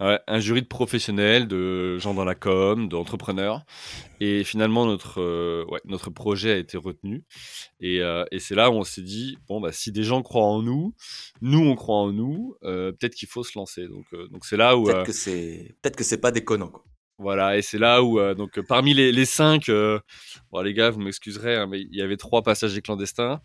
un jury de professionnels, de gens dans la com, d'entrepreneurs. Et finalement, notre, euh, ouais, notre projet a été retenu. Et, euh, et c'est là où on s'est dit, bon, bah, si des gens croient en nous, nous, on croit en nous, euh, peut-être qu'il faut se lancer. Donc, donc c'est là où... Peut-être que c'est peut-être que c'est pas déconnant. Quoi. Voilà, et c'est là où, donc, parmi les, les cinq, bon, les gars, vous m'excuserez, hein, mais il y avait trois passagers clandestins.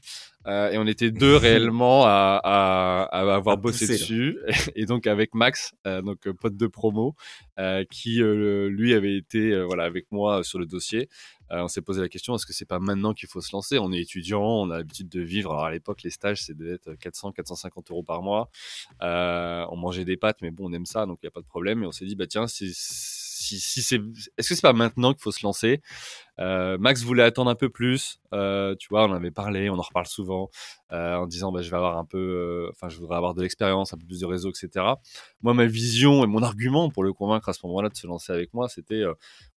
Euh, et on était deux réellement à, à, à avoir bossé dessus. Et donc avec Max, euh, donc euh, pote de promo, euh, qui euh, lui avait été voilà avec moi sur le dossier. on s'est posé la question est-ce que c'est pas maintenant qu'il faut se lancer? On est étudiant, on a l'habitude de vivre. Alors à l'époque, les stages c'est d'être 400, 450 euros par mois. on mangeait des pâtes, mais bon, on aime ça, donc il y a pas de problème. Et on s'est dit bah tiens, si, si, si c'est, est-ce que c'est pas maintenant qu'il faut se lancer? Euh, Max voulait attendre un peu plus. Euh, tu vois, on en avait parlé, on en reparle souvent, euh, en disant bah, je vais avoir un peu, enfin, je voudrais avoir de l'expérience, un peu plus de réseau, etc. Moi, ma vision et mon argument pour le convaincre à ce moment-là de se lancer avec moi, c'était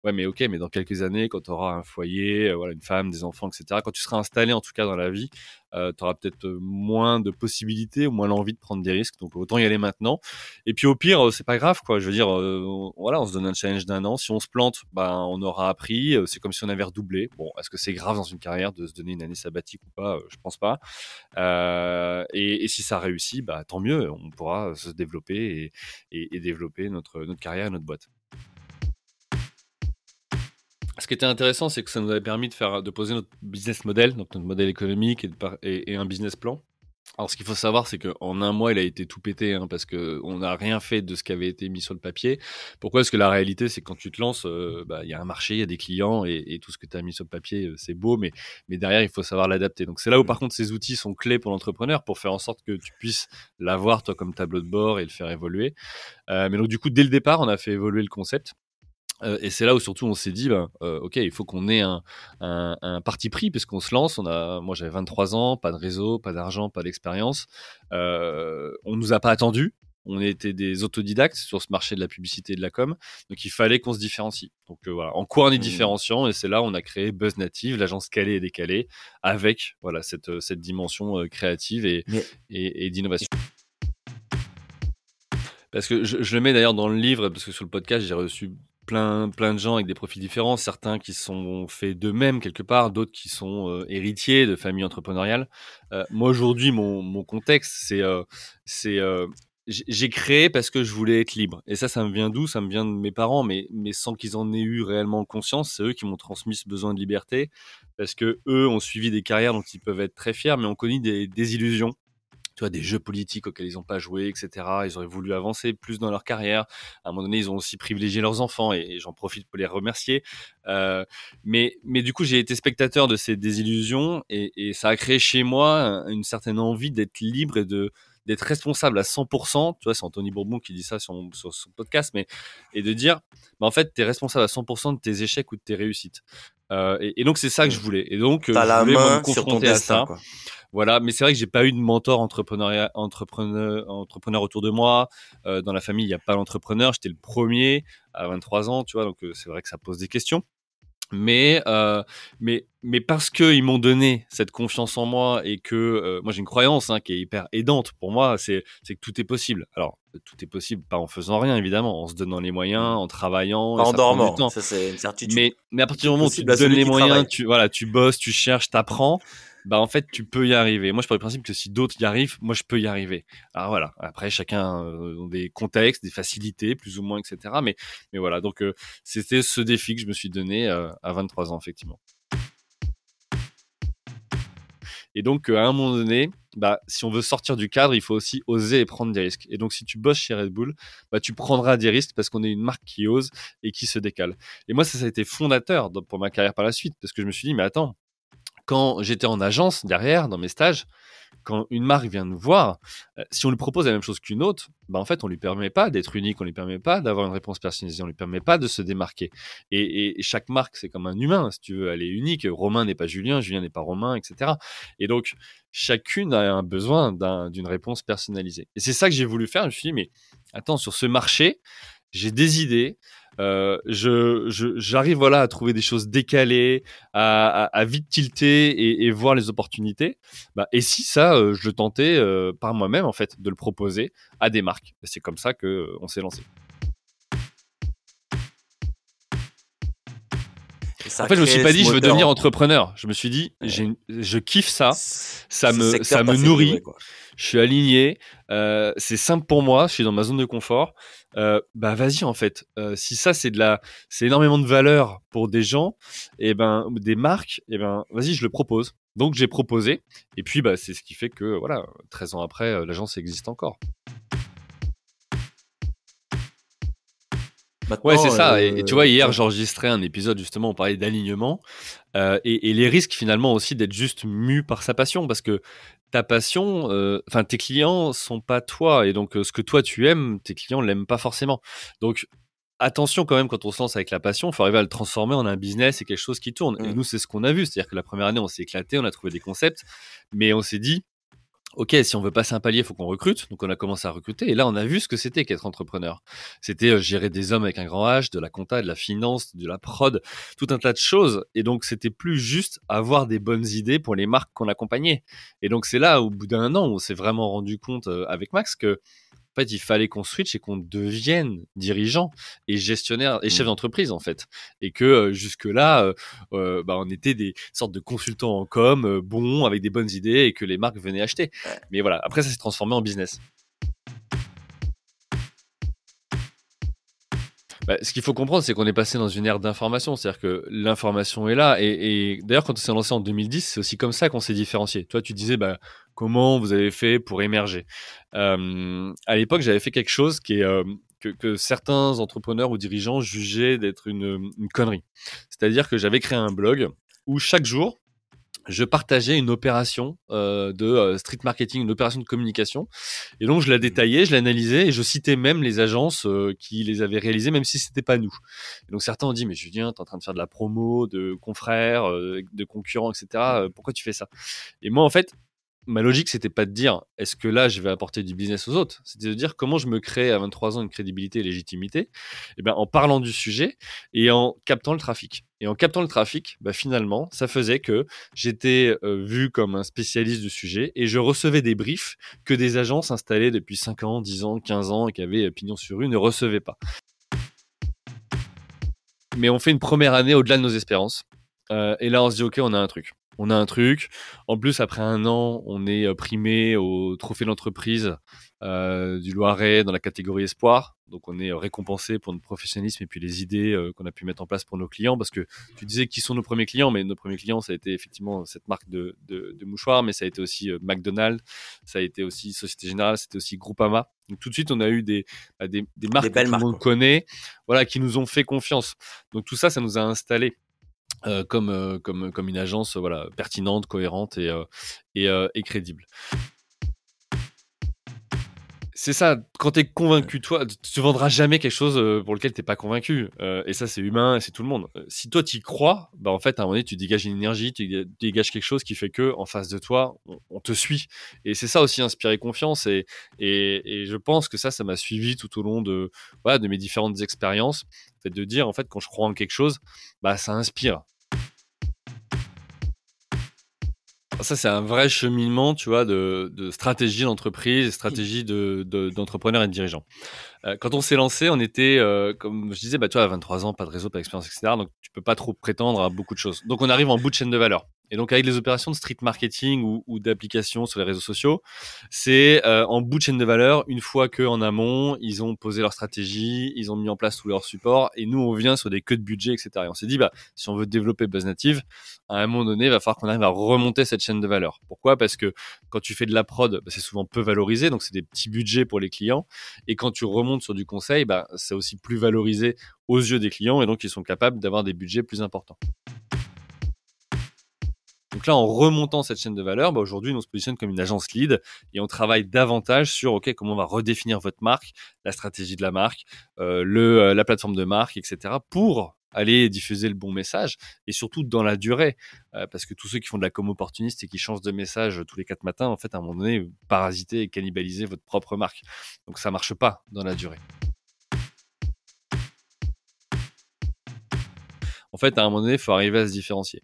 ouais, mais ok, mais dans quelques années, quand tu auras un foyer, voilà, une femme, des enfants, etc., quand tu seras installé en tout cas dans la vie, tu auras peut-être moins de possibilités moins l'envie de prendre des risques. Donc autant y aller maintenant. Et puis au pire, c'est pas grave, quoi. Je veux dire, voilà, on se donne un challenge d'un an. Si on se plante, ben on aura appris. C'est comme si on avait redoublé. Bon, est-ce que c'est grave dans une carrière de se donner une année sabbatique ou pas? Je pense pas. Euh, et, si ça réussit, bah, tant mieux. On pourra se développer et, développer notre, notre carrière et notre boîte. Ce qui était intéressant, c'est que ça nous avait permis de, faire, de poser notre business model, donc notre modèle économique et un business plan. Alors, ce qu'il faut savoir, c'est qu'en un mois, il a été tout pété, hein, parce qu'on n'a rien fait de ce qui avait été mis sur le papier. Pourquoi? Parce que la réalité, c'est que quand tu te lances, euh, bah, il y a un marché, il y a des clients, et, et tout ce que tu as mis sur le papier, euh, c'est beau, mais, mais derrière, il faut savoir l'adapter. Donc, c'est là où, par contre, ces outils sont clés pour l'entrepreneur pour faire en sorte que tu puisses l'avoir, toi, comme tableau de bord et le faire évoluer. Euh, mais donc, du coup, dès le départ, on a fait évoluer le concept. Euh, et c'est là où surtout on s'est dit, ben, euh, ok, il faut qu'on ait un, un, un, parti pris puisqu'on se lance. On a, moi j'avais 23 ans, pas de réseau, pas d'argent, pas d'expérience. Euh, on nous a pas attendu. On était des autodidactes sur ce marché de la publicité et de la com, donc il fallait qu'on se différencie. Donc euh, voilà, en quoi on est mmh. différenciant Et c'est là où on a créé Buzz Native, l'agence calée et décalée, avec voilà cette, cette dimension créative et, Mais... et, et d'innovation parce que je, je le mets d'ailleurs dans le livre, parce que sur le podcast, j'ai reçu plein, de gens avec des profils différents, certains qui sont faits d'eux-mêmes quelque part, d'autres qui sont euh, héritiers de familles entrepreneuriales. Euh, moi aujourd'hui, mon, contexte, c'est euh, euh, j'ai créé parce que je voulais être libre. Et ça, ça me vient d'où? Ça me vient de mes parents, mais, mais sans qu'ils en aient eu réellement conscience. C'est eux qui m'ont transmis ce besoin de liberté parce que eux ont suivi des carrières dont ils peuvent être très fiers, mais ont connu des désillusions tu vois, des jeux politiques auxquels ils n'ont pas joué, etc. Ils auraient voulu avancer plus dans leur carrière. À un moment donné, ils ont aussi privilégié leurs enfants et, j'en profite pour les remercier. Euh, mais, mais du coup, j'ai été spectateur de ces désillusions et, ça a créé chez moi une certaine envie d'être libre et de d'être responsable à 100%, tu vois, c'est Anthony Bourbon qui dit ça sur, sur son podcast, mais et de dire, bah en fait, tu es responsable à 100% de tes échecs ou de tes réussites. Euh, et, et, donc c'est ça que je voulais. Et donc euh, je voulais me confronter à ça. Quoi. Voilà, mais c'est vrai que j'ai pas eu de mentor entrepreneur, entrepreneur, entrepreneur autour de moi. Euh, dans la famille, il n'y a pas d'entrepreneur. J'étais le premier à 23 ans, tu vois, donc c'est vrai que ça pose des questions. Mais, mais, mais parce qu'ils m'ont donné cette confiance en moi et que moi j'ai une croyance hein, qui est hyper aidante pour moi, c'est que tout est possible. Alors tout est possible pas en faisant rien évidemment, en se donnant les moyens, en travaillant, pas en dormant. Ça c'est une certitude. Mais, mais à partir du moment où tu te donnes les moyens, tu voilà, tu bosses, tu cherches, t'apprends bah en fait tu peux y arriver. Moi je pars du principe que si d'autres y arrivent, moi je peux y arriver. Alors voilà, après chacun euh, des contextes, des facilités plus ou moins, etc. Mais, mais voilà, donc euh, c'était ce défi que je me suis donné euh, à 23 ans effectivement. Et donc, à un moment donné, bah, si on veut sortir du cadre, il faut aussi oser et prendre des risques. Et donc, si tu bosses chez Red Bull, bah, tu prendras des risques parce qu'on est une marque qui ose et qui se décale. Et moi, ça, ça a été fondateur pour ma carrière par la suite parce que je me suis dit, mais attends, quand j'étais en agence derrière, dans mes stages, quand une marque vient nous voir, euh, si on lui propose la même chose qu'une autre, bah en fait, on lui permet pas d'être unique, on lui permet pas d'avoir une réponse personnalisée, on lui permet pas de se démarquer. Et, et chaque marque, c'est comme un humain, si tu veux, elle est unique. Romain n'est pas Julien, Julien n'est pas Romain, etc. Et donc, chacune a un besoin d'une réponse personnalisée. Et c'est ça que j'ai voulu faire. Je me suis dit, mais attends, sur ce marché, j'ai des idées, euh, je, j'arrive voilà à trouver des choses décalées, à, à, à vite tilter et, et, voir les opportunités. Bah, et si ça, euh, je tentais euh, par moi-même en fait, de le proposer à des marques. C'est comme ça que on s'est lancé. En fait, je me suis pas dit, je veux devenir entrepreneur. Je me suis dit, je kiffe ça, ça me, ça me nourrit. je suis aligné, euh, c'est simple pour moi, je suis dans ma zone de confort. Euh, bah vas-y en fait. Euh, si ça c'est de la, c'est énormément de valeur pour des gens, et eh ben des marques, et eh ben vas-y je le propose. Donc j'ai proposé, et puis bah c'est ce qui fait que voilà, 13 ans après, l'agence existe encore. Ouais, c'est ça. Et, tu vois, hier, j'enregistrais un épisode justement, on parlait d'alignement euh, et, les risques finalement aussi d'être juste mu par sa passion parce que ta passion, euh, enfin, tes clients sont pas toi et donc euh, ce que toi tu aimes, tes clients l'aiment pas forcément. Donc, attention quand même quand on se lance avec la passion, il faut arriver à le transformer en un business et quelque chose qui tourne. Et mmh. nous, c'est ce qu'on a vu. C'est-à-dire que la première année, on s'est éclaté, on a trouvé des concepts, mais on s'est dit, ok, si on veut passer un palier, il faut qu'on recrute. Donc on a commencé à recruter et là on a vu ce que c'était qu'être entrepreneur. C'était euh, gérer des hommes avec un grand H, de la compta, de la finance, de la prod, tout un tas de choses. Et donc c'était plus juste avoir des bonnes idées pour les marques qu'on accompagnait. Et donc c'est là, au bout d'un an, où on s'est vraiment rendu compte euh, avec Max que en fait, il fallait qu'on switch et qu'on devienne dirigeant et gestionnaire et chef mmh. d'entreprise en fait, et que euh, jusque là, euh, euh, bah, on était des sortes de consultants en com, bons avec des bonnes idées et que les marques venaient acheter. Mais voilà, après ça s'est transformé en business. Bah, ce qu'il faut comprendre, c'est qu'on est passé dans une ère d'information. C'est-à-dire que l'information est là. Et, d'ailleurs, quand on s'est lancé en 2010, c'est aussi comme ça qu'on s'est différencié. Toi, tu disais, bah, comment vous avez fait pour émerger euh, À l'époque, j'avais fait quelque chose qui est, euh, que, certains entrepreneurs ou dirigeants jugeaient d'être une, connerie. C'est-à-dire que j'avais créé un blog où chaque jour, je partageais une opération euh, de street marketing, une opération de communication. Et donc, je la détaillais, je l'analysais et je citais même les agences qui les avaient réalisées, même si c'était pas nous. Et donc, certains ont dit, mais Julien, tu es en train de faire de la promo, de confrères, de concurrents, etc. pourquoi tu fais ça? Et moi, en fait, ma logique, c'était pas de dire est-ce que là je vais apporter du business aux autres, c'était de dire comment je me crée à 23 ans une crédibilité et légitimité, et eh ben en parlant du sujet et en captant le trafic. Et en captant le trafic, bah, finalement, ça faisait que j'étais euh, vu comme un spécialiste du sujet et je recevais des briefs que des agences installées depuis 5 ans, 10 ans, 15 ans et qui avaient pignon sur rue ne recevaient pas. Mais on fait une première année au-delà de nos espérances. Euh, et là, on se dit, OK, on a un truc on a un truc. En plus, après un an, on est euh, primé au trophée d'entreprise euh, du Loiret dans la catégorie espoir. Donc, on est euh, récompensé pour notre professionnalisme et puis les idées qu'on a pu mettre en place pour nos clients. Parce que tu disais qui sont nos premiers clients, mais nos premiers clients, ça a été effectivement cette marque de, mouchoirs, mais ça a été aussi McDonald's, ça a été aussi Société Générale, c'était aussi Groupama. Donc, tout de suite, on a eu des, bah, des, marques que tout le monde connaît, voilà, qui nous ont fait confiance. Donc, tout ça, ça nous a installé euh, comme, euh, comme, comme une agence voilà, pertinente, cohérente et, euh, et, crédible. C'est ça, quand tu es convaincu, toi, tu vendras jamais quelque chose pour lequel tu n'es pas convaincu. et ça, c'est humain, c'est tout le monde. Si toi, tu y crois, bah, en fait, à un moment donné, tu dégages une énergie, tu dégages quelque chose qui fait que en face de toi, on, te suit. Et c'est ça aussi, inspirer confiance. Et, et, et je pense que ça, ça m'a suivi tout au long de, voilà, de mes différentes expériences. fait, de dire, en fait, quand je crois en quelque chose, bah, ça inspire. Ça, c'est un vrai cheminement, tu vois, de, stratégie d'entreprise, stratégie d'entrepreneur de, et de dirigeant. Euh, quand on s'est lancé, on était, euh, comme je disais, bah, tu vois, à 23 ans, pas de réseau, pas d'expérience, etc. Donc, tu peux pas trop prétendre à beaucoup de choses. Donc, on arrive en bout de chaîne de valeur. Et donc, avec les opérations de street marketing ou, ou d'application sur les réseaux sociaux, c'est euh, en bout de chaîne de valeur, une fois qu'en amont, ils ont posé leur stratégie, ils ont mis en place tout leur support, et nous, on vient sur des queues de budget, etc. Et on s'est dit, bah, si on veut développer Buzz Native, à un moment donné, il va falloir qu'on arrive à remonter cette chaîne de valeur. Pourquoi? Parce que quand tu fais de la prod, bah, c'est souvent peu valorisé, donc c'est des petits budgets pour les clients. Et quand tu remontes sur du conseil, bah, c'est aussi plus valorisé aux yeux des clients, et donc ils sont capables d'avoir des budgets plus importants. Donc là, en remontant cette chaîne de valeur, bah aujourd'hui, on se positionne comme une agence lead et on travaille davantage sur OK, comment on va redéfinir votre marque, la stratégie de la marque, euh, le, euh, la plateforme de marque, etc. pour aller diffuser le bon message et surtout dans la durée. Euh, parce que tous ceux qui font de la com opportuniste et qui changent de message tous les quatre matins, en fait, à un moment donné, parasiter et cannibaliser votre propre marque. Donc ça marche pas dans la durée. en fait, à un moment donné, il faut arriver à se différencier.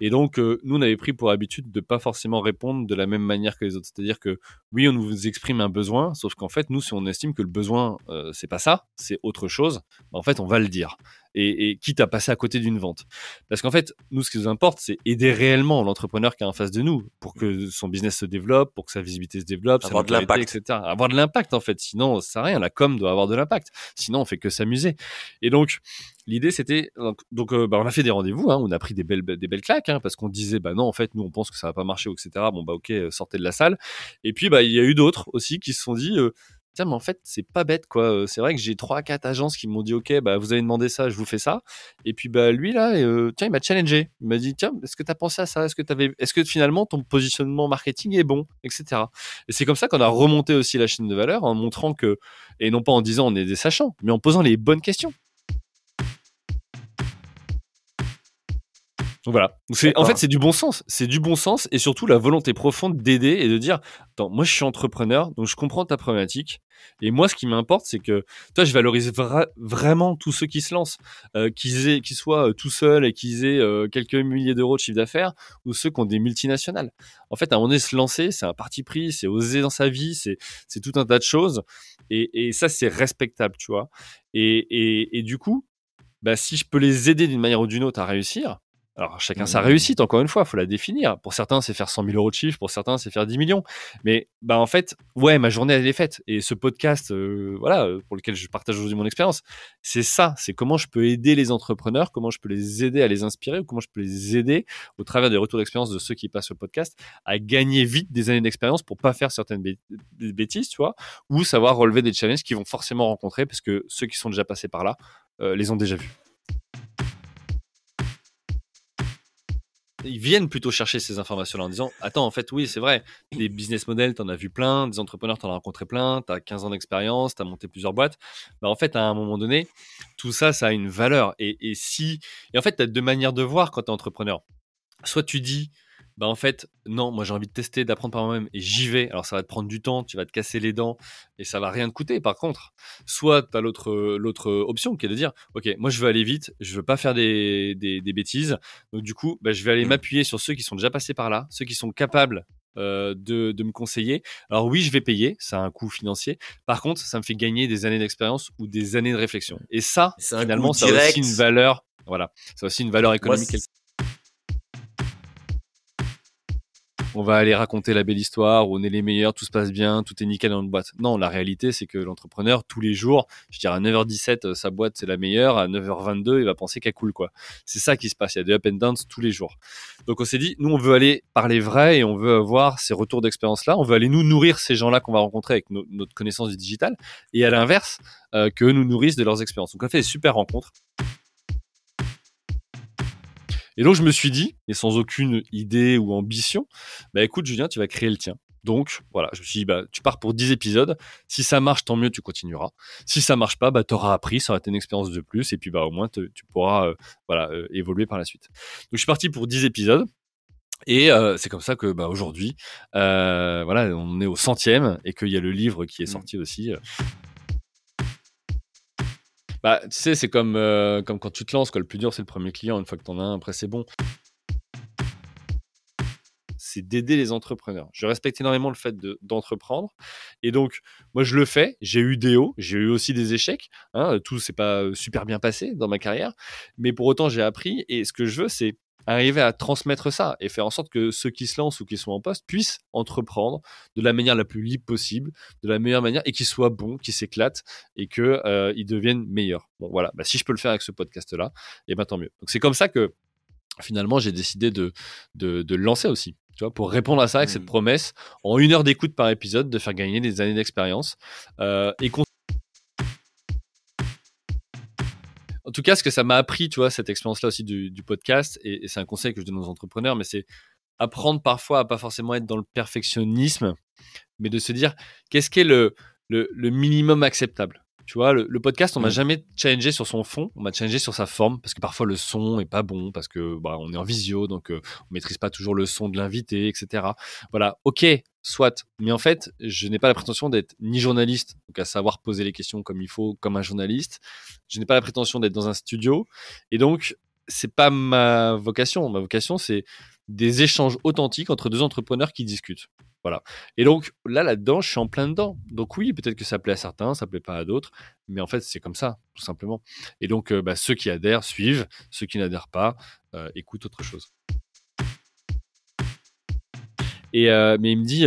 Et donc, nous, on avait pris pour habitude de pas forcément répondre de la même manière que les autres. C'est-à-dire que oui, on nous exprime un besoin, sauf qu'en fait, nous, si on estime que le besoin, c'est pas ça, c'est autre chose, bah, en fait, on va le dire et, quitte à passer à côté d'une vente. Parce qu'en fait, nous, ce qui nous importe, c'est aider réellement l'entrepreneur qui est en face de nous pour que son business se développe, pour que sa visibilité se développe, avoir de l'impact, etc. Avoir de l'impact, en fait. Sinon, ça sert à rien. La com doit avoir de l'impact. Sinon, on fait que s'amuser. Et donc, l'idée, c'était donc, euh, bah, on a fait des rendez-vous, hein, on a pris des belles, des belles claques, parce qu'on disait, bah non, en fait, nous, on pense que ça va pas marcher, etc. Bon, bah ok, euh, sortez de la salle. Et puis, bah, il y a eu d'autres aussi qui se sont dit, euh, tiens, mais en fait, c'est pas bête, quoi. C'est vrai que j'ai trois, quatre agences qui m'ont dit, OK, bah, vous avez demandé ça, je vous fais ça. Et puis, bah, lui, là, euh, tiens, il m'a challengé. Il m'a dit, tiens, est-ce que tu as pensé à ça? Est-ce que t'avais, est-ce que finalement ton positionnement marketing est bon, etc. Et c'est comme ça qu'on a remonté aussi la chaîne de valeur en montrant que, et non pas en disant on est des sachants, mais en posant les bonnes questions. Donc voilà. C'est, en fait, c'est du bon sens. C'est du bon sens et surtout la volonté profonde d'aider et de dire, attends, moi je suis entrepreneur, donc je comprends ta problématique. Et moi, ce qui m'importe, c'est que toi, je valorise vraiment tous ceux qui se lancent, euh, qu'ils soient euh, tout seuls et qu'ils aient euh, quelques milliers d'euros de chiffre d'affaires, ou ceux qui ont des multinationales. En fait, à un moment donné, se lancer, c'est un parti pris, c'est oser dans sa vie, c'est c'est tout un tas de choses. Et, et ça, c'est respectable, tu vois. Et, et, et du coup, bah, si je peux les aider d'une manière ou d'une autre à réussir, alors chacun sa mmh. réussite, encore une fois, faut la définir. Pour certains, c'est faire 100 000 euros de chiffre, pour certains, c'est faire 10 millions. Mais bah en fait, ouais, ma journée elle est faite. Et ce podcast, euh, voilà, euh, pour lequel je partage aujourd'hui mon expérience, c'est ça. C'est comment je peux aider les entrepreneurs, comment je peux les aider à les inspirer, ou comment je peux les aider au travers des retours d'expérience de ceux qui passent le podcast à gagner vite des années d'expérience pour pas faire certaines bêtises, tu vois, ou savoir relever des challenges qu'ils vont forcément rencontrer parce que ceux qui sont déjà passés par là euh, les ont déjà vus. Ils viennent plutôt chercher ces informations-là en disant Attends, en fait, oui, c'est vrai, des business models, tu en as vu plein, des entrepreneurs, tu en as rencontré plein, tu as 15 ans d'expérience, tu as monté plusieurs boîtes. Bah, en fait, à un moment donné, tout ça, ça a une valeur. Et, et si. Et en fait, tu as deux manières de voir quand tu es entrepreneur. Soit tu dis bah en fait, non, moi j'ai envie de tester, d'apprendre par moi-même et j'y vais. Alors ça va te prendre du temps, tu vas te casser les dents et ça va rien te coûter. Par contre, soit tu as l'autre, l'autre option qui est de dire, ok, moi je veux aller vite, je veux pas faire des, des, bêtises. Donc du coup, bah, je vais aller m'appuyer sur ceux qui sont déjà passés par là, ceux qui sont capables euh, de, de, me conseiller. Alors oui, je vais payer, ça a un coût financier. Par contre, ça me fait gagner des années d'expérience ou des années de réflexion. Et ça, finalement, ça a aussi une valeur. Voilà, ça a aussi une valeur économique on va aller raconter la belle histoire, on est les meilleurs, tout se passe bien, tout est nickel dans notre boîte. Non, la réalité, c'est que l'entrepreneur, tous les jours, je dirais à 9h17, euh, sa boîte, c'est la meilleure, à 9h22, il va penser qu'elle coule, quoi. C'est ça qui se passe. Il y a des up and downs tous les jours. Donc, on s'est dit, nous, on veut aller parler vrai et on veut avoir ces retours d'expérience-là. On veut aller nous nourrir ces gens-là qu'on va rencontrer avec notre connaissance du digital et à l'inverse, euh, que nous nourrissent de leurs expériences. Donc, on fait des super rencontres. Et donc, je me suis dit, et sans aucune idée ou ambition, bah écoute, Julien, tu vas créer le tien. Donc, voilà, je me suis dit, bah, tu pars pour 10 épisodes. Si ça marche, tant mieux, tu continueras. Si ça marche pas, bah, tu auras appris, ça aura été une expérience de plus. Et puis, bah, au moins, tu pourras euh, voilà, euh, évoluer par la suite. Donc, je suis parti pour 10 épisodes. Et euh, c'est comme ça que bah, aujourd'hui, voilà, on est au centième et qu'il y a le livre qui est mmh. sorti aussi. Bah, tu sais, c'est comme, euh, comme quand tu te lances, quoi. Le plus dur, c'est le premier client. Une fois que tu en as un, après, c'est bon. C'est d'aider les entrepreneurs. Je respecte énormément le fait d'entreprendre. et donc, moi, je le fais. J'ai eu des hauts, j'ai eu aussi des échecs. Hein. Tout s'est pas super bien passé dans ma carrière. Mais pour autant, j'ai appris. Et ce que je veux, c'est arriver à transmettre ça et faire en sorte que ceux qui se lancent ou qui sont en poste puissent entreprendre de la manière la plus libre possible, de la meilleure manière et qu'ils soient bons, qu'ils s'éclatent et qu'ils euh, deviennent meilleurs. Bon voilà, bah, si je peux le faire avec ce podcast-là, et eh ben tant mieux. Donc c'est comme ça que finalement j'ai décidé de, de, de, le lancer aussi. Tu vois, pour répondre à ça avec cette mmh. promesse, en une heure d'écoute par épisode, de faire gagner des années d'expérience euh, et en tout cas, ce que ça m'a appris, tu vois, cette expérience-là aussi du, podcast, et, c'est un conseil que je donne aux entrepreneurs, mais c'est apprendre parfois à pas forcément être dans le perfectionnisme, mais de se dire qu'est-ce qui est le, le, minimum acceptable? Tu vois, le, podcast, on m'a mmh. jamais challengé sur son fond, on m'a challengé sur sa forme, parce que parfois le son est pas bon, parce que bah, on est en visio, donc euh, on maîtrise pas toujours le son de l'invité, etc. Voilà, ok, soit. Mais en fait, je n'ai pas la prétention d'être ni journaliste, donc à savoir poser les questions comme il faut, comme un journaliste. Je n'ai pas la prétention d'être dans un studio. Et donc, c'est pas ma vocation. Ma vocation, c'est des échanges authentiques entre deux entrepreneurs qui discutent. Voilà. Et donc là, là-dedans, je suis en plein dedans. Donc oui, peut-être que ça plaît à certains, ça plaît pas à d'autres, mais en fait, c'est comme ça, tout simplement. Et donc, euh, bah, ceux qui adhèrent suivent, ceux qui n'adhèrent pas euh, écoutent autre chose. Et euh, mais il me dit,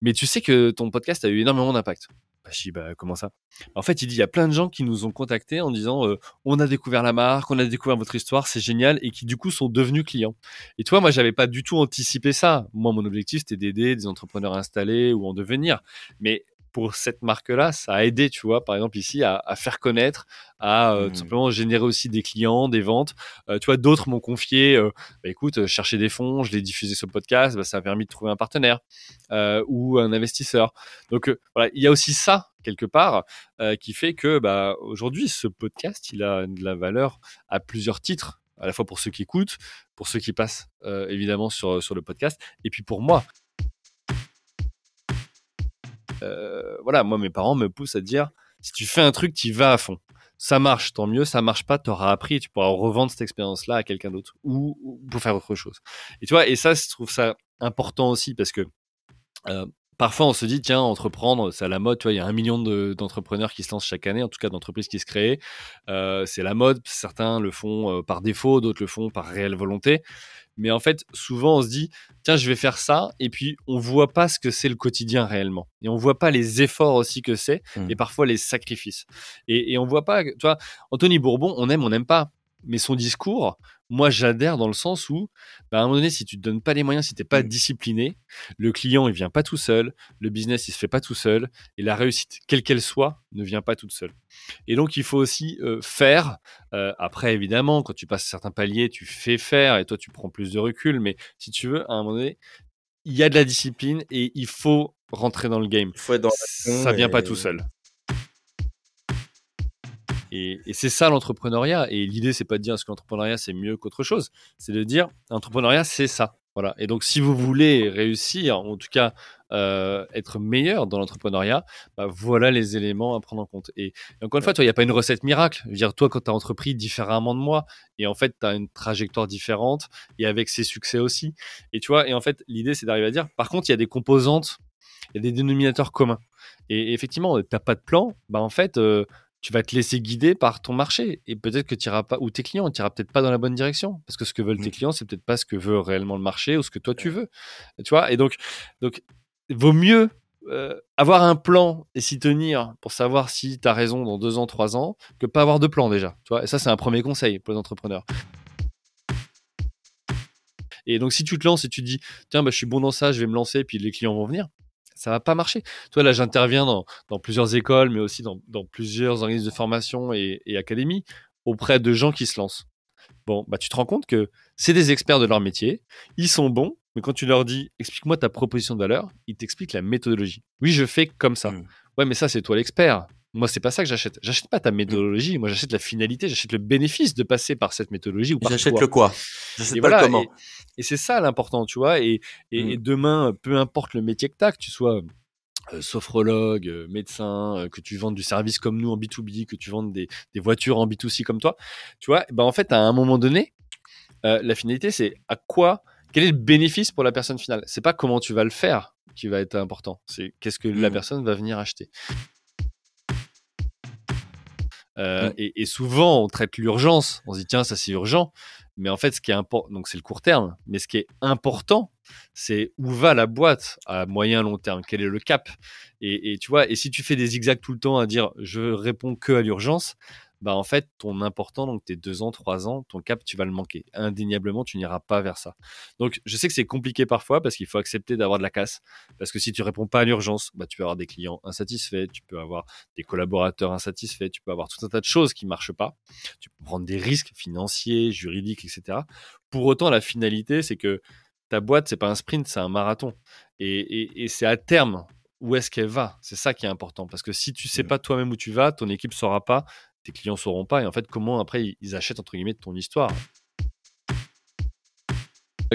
mais tu sais que ton podcast a eu énormément d'impact. Dis, bah, comment ça? En fait, il dit, il y a plein de gens qui nous ont contactés en disant, euh, on a découvert la marque, on a découvert votre histoire, c'est génial, et qui du coup sont devenus clients. Et toi, moi, j'avais pas du tout anticipé ça. Moi, mon objectif, c'était d'aider des entrepreneurs installés ou en devenir. Mais pour cette marque-là, ça a aidé, tu vois, par exemple ici, à, faire connaître, à euh, tout mmh. simplement générer aussi des clients, des ventes. Euh, tu vois, d'autres m'ont confié, euh, bah, écoute, chercher des fonds, je l'ai diffusé sur le podcast, bah, ça a permis de trouver un partenaire ou un investisseur. Donc voilà, il y a aussi ça quelque part qui fait que bah, aujourd'hui, ce podcast, il a de la valeur à plusieurs titres à la fois pour ceux qui écoutent, pour ceux qui passent évidemment sur, sur le podcast, et puis pour moi. Euh, voilà, moi, mes parents me poussent à dire si tu fais un truc, tu vas à fond. Ça marche, tant mieux. Ça marche pas, tu auras appris et tu pourras revendre cette expérience-là à quelqu'un d'autre ou, pour faire autre chose. Et tu vois, et ça, je trouve ça important aussi parce que euh, parfois on se dit tiens entreprendre c'est à la mode tu vois il y a un million d'entrepreneurs qui se lancent chaque année en tout cas d'entreprises qui se créent euh, c'est la mode certains le font par défaut d'autres le font par réelle volonté mais en fait, souvent, on se dit, tiens, je vais faire ça, et puis on voit pas ce que c'est le quotidien réellement. Et on voit pas les efforts aussi que c'est, mmh. et parfois les sacrifices. Et, et on voit pas, tu vois, Anthony Bourbon, on aime, on n'aime pas. Mais son discours, moi, j'adhère dans le sens où, bah, à un moment donné, si tu te donnes pas les moyens, si t'es pas mmh. discipliné, le client, il vient pas tout seul, le business, il se fait pas tout seul, et la réussite, quelle qu'elle soit, ne vient pas toute seule. Et donc, il faut aussi euh, faire. Euh, après, évidemment, quand tu passes certains paliers, tu fais faire, et toi, tu prends plus de recul. Mais si tu veux, à un moment donné, il y a de la discipline et il faut rentrer dans le game. Faut être dans ça vient pas tout seul. Et, c'est ça l'entrepreneuriat. Et l'idée, c'est pas de dire est-ce que l'entrepreneuriat c'est mieux qu'autre chose? C'est de dire l'entrepreneuriat c'est ça. Voilà. Et donc, si vous voulez réussir, en tout cas euh, être meilleur dans l'entrepreneuriat, bah, voilà les éléments à prendre en compte. Et, encore une fois, il n'y a pas une recette miracle. Je veux dire, toi, quand tu as entrepris différemment de moi, et en fait, tu as une trajectoire différente, et avec ses succès aussi. Et tu vois, et en fait, l'idée, c'est d'arriver à dire, par contre, il y a des composantes, il y a des dénominateurs communs. Et, effectivement, tu n'as pas de plan, bah, en fait, euh, tu vas te laisser guider par ton marché et peut-être que tu iras pas ou tes clients, tu iras peut-être pas dans la bonne direction parce que ce que veulent tes mmh. clients, c'est peut-être pas ce que veut réellement le marché ou ce que toi tu veux. Tu vois? Et donc donc vaut mieux euh, avoir un plan et s'y tenir pour savoir si tu as raison dans deux ans, trois ans, que pas avoir de plan déjà. Tu vois? Et ça, c'est un premier conseil pour les entrepreneurs. Et donc, si tu te lances et tu te dis, tiens, bah, je suis bon dans ça, je vais me lancer, puis les clients vont venir, ça va pas marcher. Toi, là, j'interviens dans, plusieurs écoles, mais aussi dans, plusieurs organismes de formation et, académies auprès de gens qui se lancent. Bon, bah, tu te rends compte que c'est des experts de leur métier, ils sont bons, mais quand tu leur dis explique-moi ta proposition de valeur, ils t'expliquent la méthodologie. Oui, je fais comme ça. Mmh. Ouais, mais ça, c'est toi l'expert. Moi, c'est pas ça que j'achète. J'achète pas ta méthodologie. Moi, j'achète la finalité. J'achète le bénéfice de passer par cette méthodologie ou J'achète le quoi? J'achète pas le comment. Et, c'est ça l'important, tu vois. Et, et, mm. demain, peu importe le métier que tu as, que tu sois euh, sophrologue, euh, médecin, euh, que tu vendes du service comme nous en B2B, que tu vendes des, des voitures en B2C comme toi, tu vois, ben en fait, à un moment donné, la finalité, c'est à quoi, quel est le bénéfice pour la personne finale? C'est pas comment tu vas le faire qui va être important, c'est qu'est-ce que la mm. personne va venir acheter. Euh, et, souvent, on traite l'urgence. On se dit, tiens, ça c'est urgent. Mais en fait, ce qui est important, donc c'est le court terme. Mais ce qui est important, c'est où va la boîte à moyen long terme? Quel est le cap? Et, tu vois, et si tu fais des zigzags tout le temps à dire, je réponds que à l'urgence, bah en fait, ton important, donc tes deux ans, trois ans, ton cap, tu vas le manquer. Indéniablement, tu n'iras pas vers ça. Donc, je sais que c'est compliqué parfois parce qu'il faut accepter d'avoir de la casse. Parce que si tu réponds pas à l'urgence, bah, tu peux avoir des clients insatisfaits, tu peux avoir des collaborateurs insatisfaits, tu peux avoir tout un tas de choses qui marchent pas. Tu peux prendre des risques financiers, juridiques, etc. Pour autant, la finalité, c'est que ta boîte, c'est pas un sprint, c'est un marathon. Et, et, et c'est à terme où est-ce qu'elle va? C'est ça qui est important. Parce que si tu sais pas toi-même où tu vas, ton équipe saura pas, tes clients sauront pas. Et en fait, comment après ils achètent entre guillemets ton histoire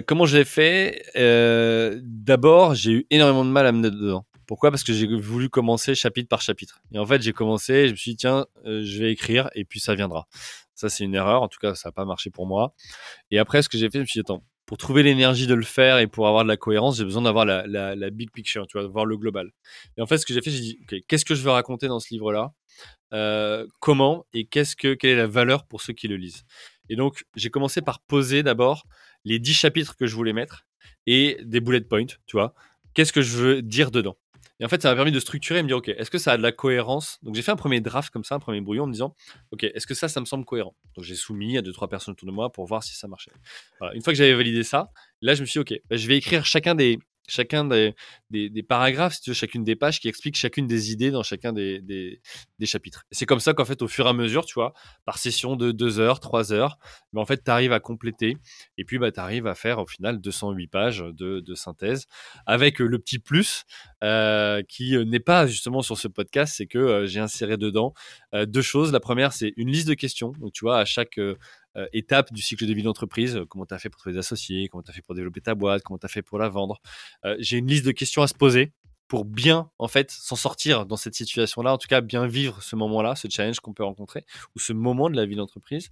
Comment je l'ai fait euh, D'abord, j'ai eu énormément de mal à me mettre dedans. Pourquoi? Parce que j'ai voulu commencer chapitre par chapitre. Et en fait, j'ai commencé, je me suis dit, tiens, euh, je vais écrire et puis ça viendra. Ça, c'est une erreur. En tout cas, ça n'a pas marché pour moi. Et après, ce que j'ai fait, je me suis dit, attends, pour trouver l'énergie de le faire et pour avoir de la cohérence, j'ai besoin d'avoir la, big picture, tu vois, voir le global. Et en fait, ce que j'ai fait, j'ai dit, qu'est-ce que je veux raconter dans ce livre-là? Euh, Comment et qu'est-ce que, quelle est la valeur pour ceux qui le lisent? Et donc, j'ai commencé par poser d'abord les 10 chapitres que je voulais mettre et des bullet points, tu vois. Qu'est-ce que je veux dire dedans? Et en fait, ça m'a permis de structurer et me dire, OK, est-ce que ça a de la cohérence? Donc, j'ai fait un premier draft comme ça, un premier brouillon en me disant, OK, est-ce que ça, ça me semble cohérent? Donc, j'ai soumis à deux, trois personnes autour de moi pour voir si ça marchait. Une fois que j'avais validé ça, là, je me suis dit, OK, bah, je vais écrire chacun des, chacun des, des, paragraphes, si tu veux, chacune des pages qui explique chacune des idées dans chacun des, des, chapitres. c'est comme ça qu'en fait, au fur et à mesure, tu vois, par session de 2 heures, 3 heures, mais en fait, tu arrives à compléter et puis bah, tu arrives à faire au final 208 pages de, de synthèse avec euh, le petit plus euh, qui euh, n'est pas justement sur ce podcast, c'est que j'ai inséré dedans deux choses. La première, c'est une liste de questions. Donc, tu vois, à chaque euh, étape du cycle de vie d'entreprise. Euh, comment tu as fait pour trouver des associés Comment tu as fait pour développer ta boîte Comment tu as fait pour la vendre euh, J'ai une liste de questions à se poser pour bien en fait s'en sortir dans cette situation-là, en tout cas bien vivre ce moment-là, ce challenge qu'on peut rencontrer ou ce moment de la vie d'entreprise.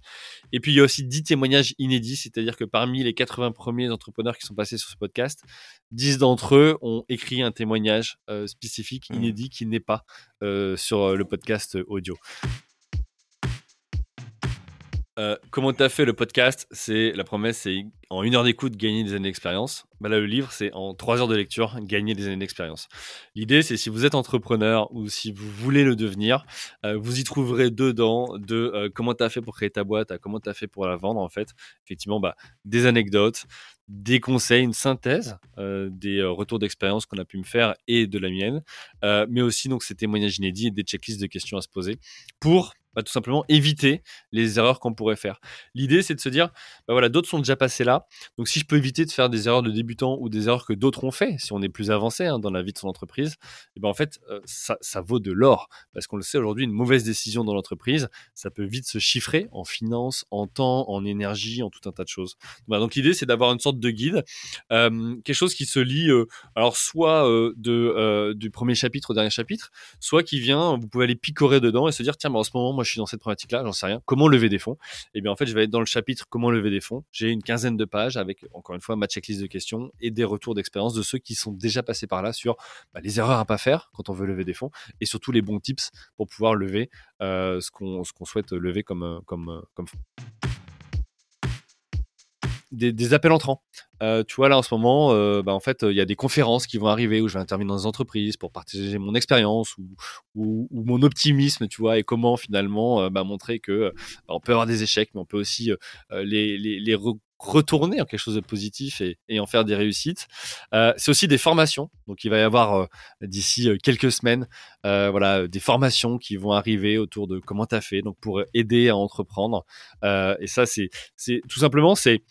Et puis il y a aussi 10 témoignages inédits, c'est-à-dire que parmi les 80 premiers entrepreneurs qui sont passés sur ce podcast, 10 d'entre eux ont écrit un témoignage spécifique, mmh. inédit, qui n'est pas sur le podcast audio. Euh, comment tu as fait le podcast? C'est la promesse, c'est en une heure d'écoute gagner des années d'expérience. Bah là, le livre, c'est en trois heures de lecture gagner des années d'expérience. L'idée, c'est si vous êtes entrepreneur ou si vous voulez le devenir, euh, vous y trouverez dedans de euh, comment tu as fait pour créer ta boîte, à comment tu as fait pour la vendre en fait. Effectivement, bah, des anecdotes, des conseils, une synthèse des retours d'expérience qu'on a pu me faire et de la mienne, mais aussi donc ces témoignages inédits et des checklists de questions à se poser pour bah, tout simplement éviter les erreurs qu'on pourrait faire. L'idée, c'est de se dire, bah voilà, d'autres sont déjà passés là, donc si je peux éviter de faire des erreurs de débutants ou des erreurs que d'autres ont fait, si on est plus avancé hein, dans la vie de son entreprise, et eh ben en fait, euh, ça, ça, vaut de l'or, parce qu'on le sait aujourd'hui, une mauvaise décision dans l'entreprise, ça peut vite se chiffrer en finance, en temps, en énergie, en tout un tas de choses. donc l'idée, c'est d'avoir une sorte de guide, euh, quelque chose qui se lit, euh, alors soit de, du premier chapitre au dernier chapitre, soit qui vient, vous pouvez aller picorer dedans et se dire, tiens, mais en ce moment, moi, je suis dans cette problématique-là, j'en sais rien. Comment lever des fonds? Eh bien en fait, je vais être dans le chapitre comment lever des fonds. J'ai une quinzaine de pages avec encore une fois ma checklist de questions et des retours d'expérience de ceux qui sont déjà passés par là sur bah, les erreurs à pas faire quand on veut lever des fonds et surtout les bons tips pour pouvoir lever euh, ce qu'on souhaite lever comme euh, comme euh, comme fonds des, appels entrants. Euh, tu vois, là, en ce moment, euh, bah, en fait, il y a des conférences qui vont arriver où je vais intervenir dans des entreprises pour partager mon expérience ou, mon optimisme, tu vois, et comment finalement euh, bah, montrer que bah, on peut avoir des échecs, mais on peut aussi les, retourner en quelque chose de positif et, en faire des réussites. c'est aussi des formations. Donc, il va y avoir d'ici quelques semaines, voilà, des formations qui vont arriver autour de comment tu as fait, donc pour aider à entreprendre. et ça, c'est tout simplement, c'est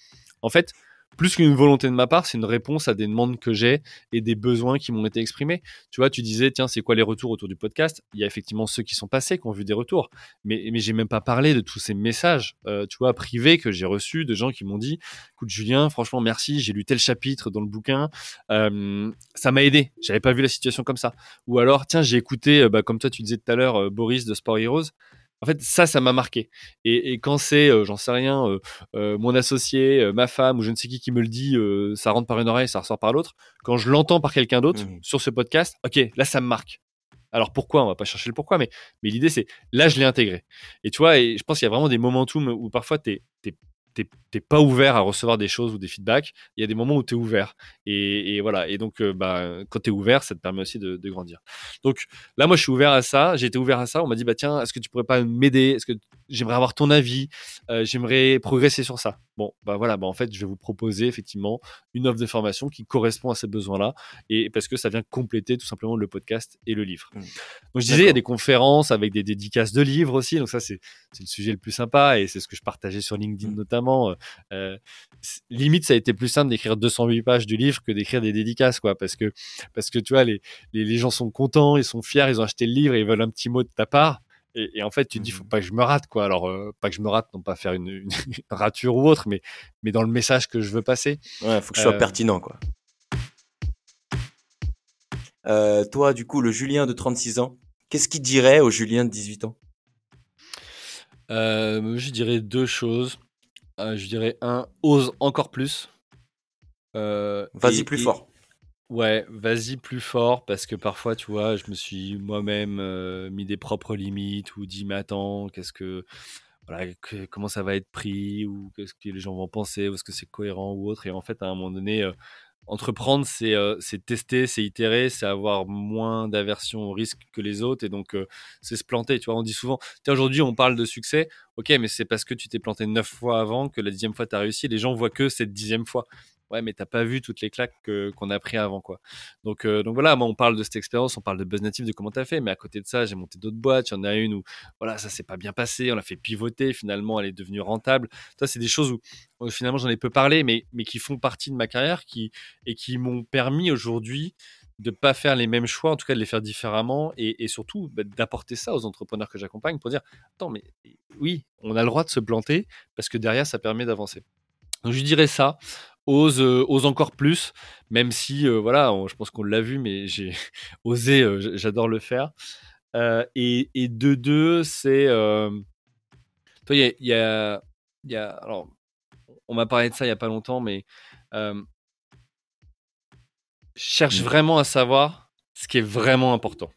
en fait, plus qu'une volonté de ma part, c'est une réponse à des demandes que j'ai et des besoins qui m'ont été exprimés. Tu vois, tu disais, tiens, c'est quoi les retours autour du podcast? Il y a effectivement ceux qui sont passés, qui ont vu des retours. Mais, mais j'ai même pas parlé de tous ces messages, euh, tu vois, privés que j'ai reçus de gens qui m'ont dit, écoute, Julien, franchement, merci, j'ai lu tel chapitre dans le bouquin, euh, ça m'a aidé. J'avais pas vu la situation comme ça. Ou alors, tiens, j'ai écouté, euh, bah, comme toi, tu disais tout à l'heure, Boris de Sport Heroes. En fait, ça, ça m'a marqué. Et, quand c'est, euh, j'en sais rien, euh, euh, mon associé, ma femme ou je ne sais qui qui me le dit, ça rentre par une oreille, ça ressort par l'autre. Quand je l'entends par quelqu'un d'autre mmh. sur ce podcast, ok, là, ça me marque. Alors pourquoi? On va pas chercher le pourquoi, mais, mais l'idée c'est là je l'ai intégré. Et tu vois, et je pense qu'il y a vraiment des momentum où parfois tu es, t'es pas ouvert à recevoir des choses ou des feedbacks, il y a des moments où tu es ouvert. Et, voilà. Et donc, euh, bah, quand tu es ouvert, ça te permet aussi de, grandir. Donc là, moi, je suis ouvert à ça. J'ai été ouvert à ça. On m'a dit, bah tiens, est-ce que tu pourrais pas m'aider? Est-ce que j'aimerais avoir ton avis? Euh, J'aimerais progresser sur ça. Bon, bah voilà. Bah en fait, je vais vous proposer effectivement une offre de formation qui correspond à ces besoins-là, et parce que ça vient compléter tout simplement le podcast et le livre. Mmh. Donc je disais, il y a des conférences avec des dédicaces de livres aussi. Donc ça, c'est le sujet le plus sympa et c'est ce que je partageais sur LinkedIn mmh. notamment. Euh, euh, limite, ça a été plus simple d'écrire 208 pages du livre que d'écrire des dédicaces, quoi, parce que parce que tu vois, les, les, gens sont contents, ils sont fiers, ils ont acheté le livre et ils veulent un petit mot de ta part. Et, en fait, tu te dis, faut mmh. pas que je me rate, quoi. Alors, euh, pas que je me rate, non pas faire une, rature ou autre, mais, mais dans le message que je veux passer. Ouais, faut que je sois euh, pertinent, quoi. toi, du coup, le Julien de 36 ans, qu'est-ce qu'il dirait au Julien de 18 ans? Je dirais deux choses. je dirais un, ose encore plus. vas-y plus fort. Ouais, vas-y plus fort parce que parfois, tu vois, je me suis moi-même mis des propres limites ou dit, mais attends, qu'est-ce que, voilà, comment ça va être pris ou qu'est-ce que les gens vont penser ou est-ce que c'est cohérent ou autre. Et en fait, à un moment donné, entreprendre, c'est c'est tester, c'est itérer, c'est avoir moins d'aversion au risque que les autres et donc c'est se planter. Tu vois, on dit souvent, aujourd'hui, on parle de succès, ok, mais c'est parce que tu t'es planté neuf fois avant que la dixième fois tu as réussi. Les gens voient que cette dixième fois ouais, mais t'as pas vu toutes les claques qu'on a pris avant, quoi. Donc, euh, donc voilà, moi, on parle de cette expérience, on parle de Buzz Native, de comment t'as fait, mais à côté de ça, j'ai monté d'autres boîtes. Il y en a une où, voilà, ça s'est pas bien passé, on l'a fait pivoter, finalement, elle est devenue rentable. Ça, c'est des choses où, finalement, j'en ai peu parlé, mais, mais qui font partie de ma carrière qui, et qui m'ont permis aujourd'hui de pas faire les mêmes choix, en tout cas de les faire différemment, et, surtout bah, d'apporter ça aux entrepreneurs que j'accompagne pour dire, attends, mais oui, on a le droit de se planter parce que derrière, ça permet d'avancer. Donc je dirais ça ose, euh, ose encore plus, même si, euh, voilà, je pense qu'on l'a vu, mais j'ai osé, euh, j'adore le faire. et, et de deux, c'est. toi, il y a, y a, Alors, on m'a parlé de ça il n'y a pas longtemps, mais. cherche mmh. vraiment à savoir ce qui est vraiment important.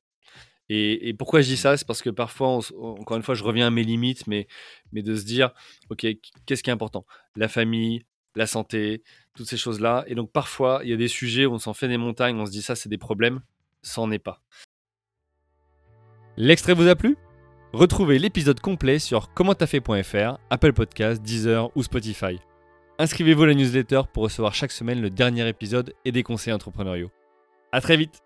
Et, et, pourquoi je dis ça C'est parce que parfois, encore une fois, je reviens à mes limites, mais, mais de se dire, OK, qu'est-ce qui est important? La famille, la santé, toutes ces choses-là. Et donc parfois, il y a des sujets où on s'en fait des montagnes, on se dit ça, c'est des problèmes. Ça n'en est pas. L'extrait vous a plu? Retrouvez l'épisode complet sur commenttafait.fr, Apple Podcasts, Deezer ou Spotify. Inscrivez-vous à la newsletter pour recevoir chaque semaine le dernier épisode et des conseils entrepreneuriaux. À très vite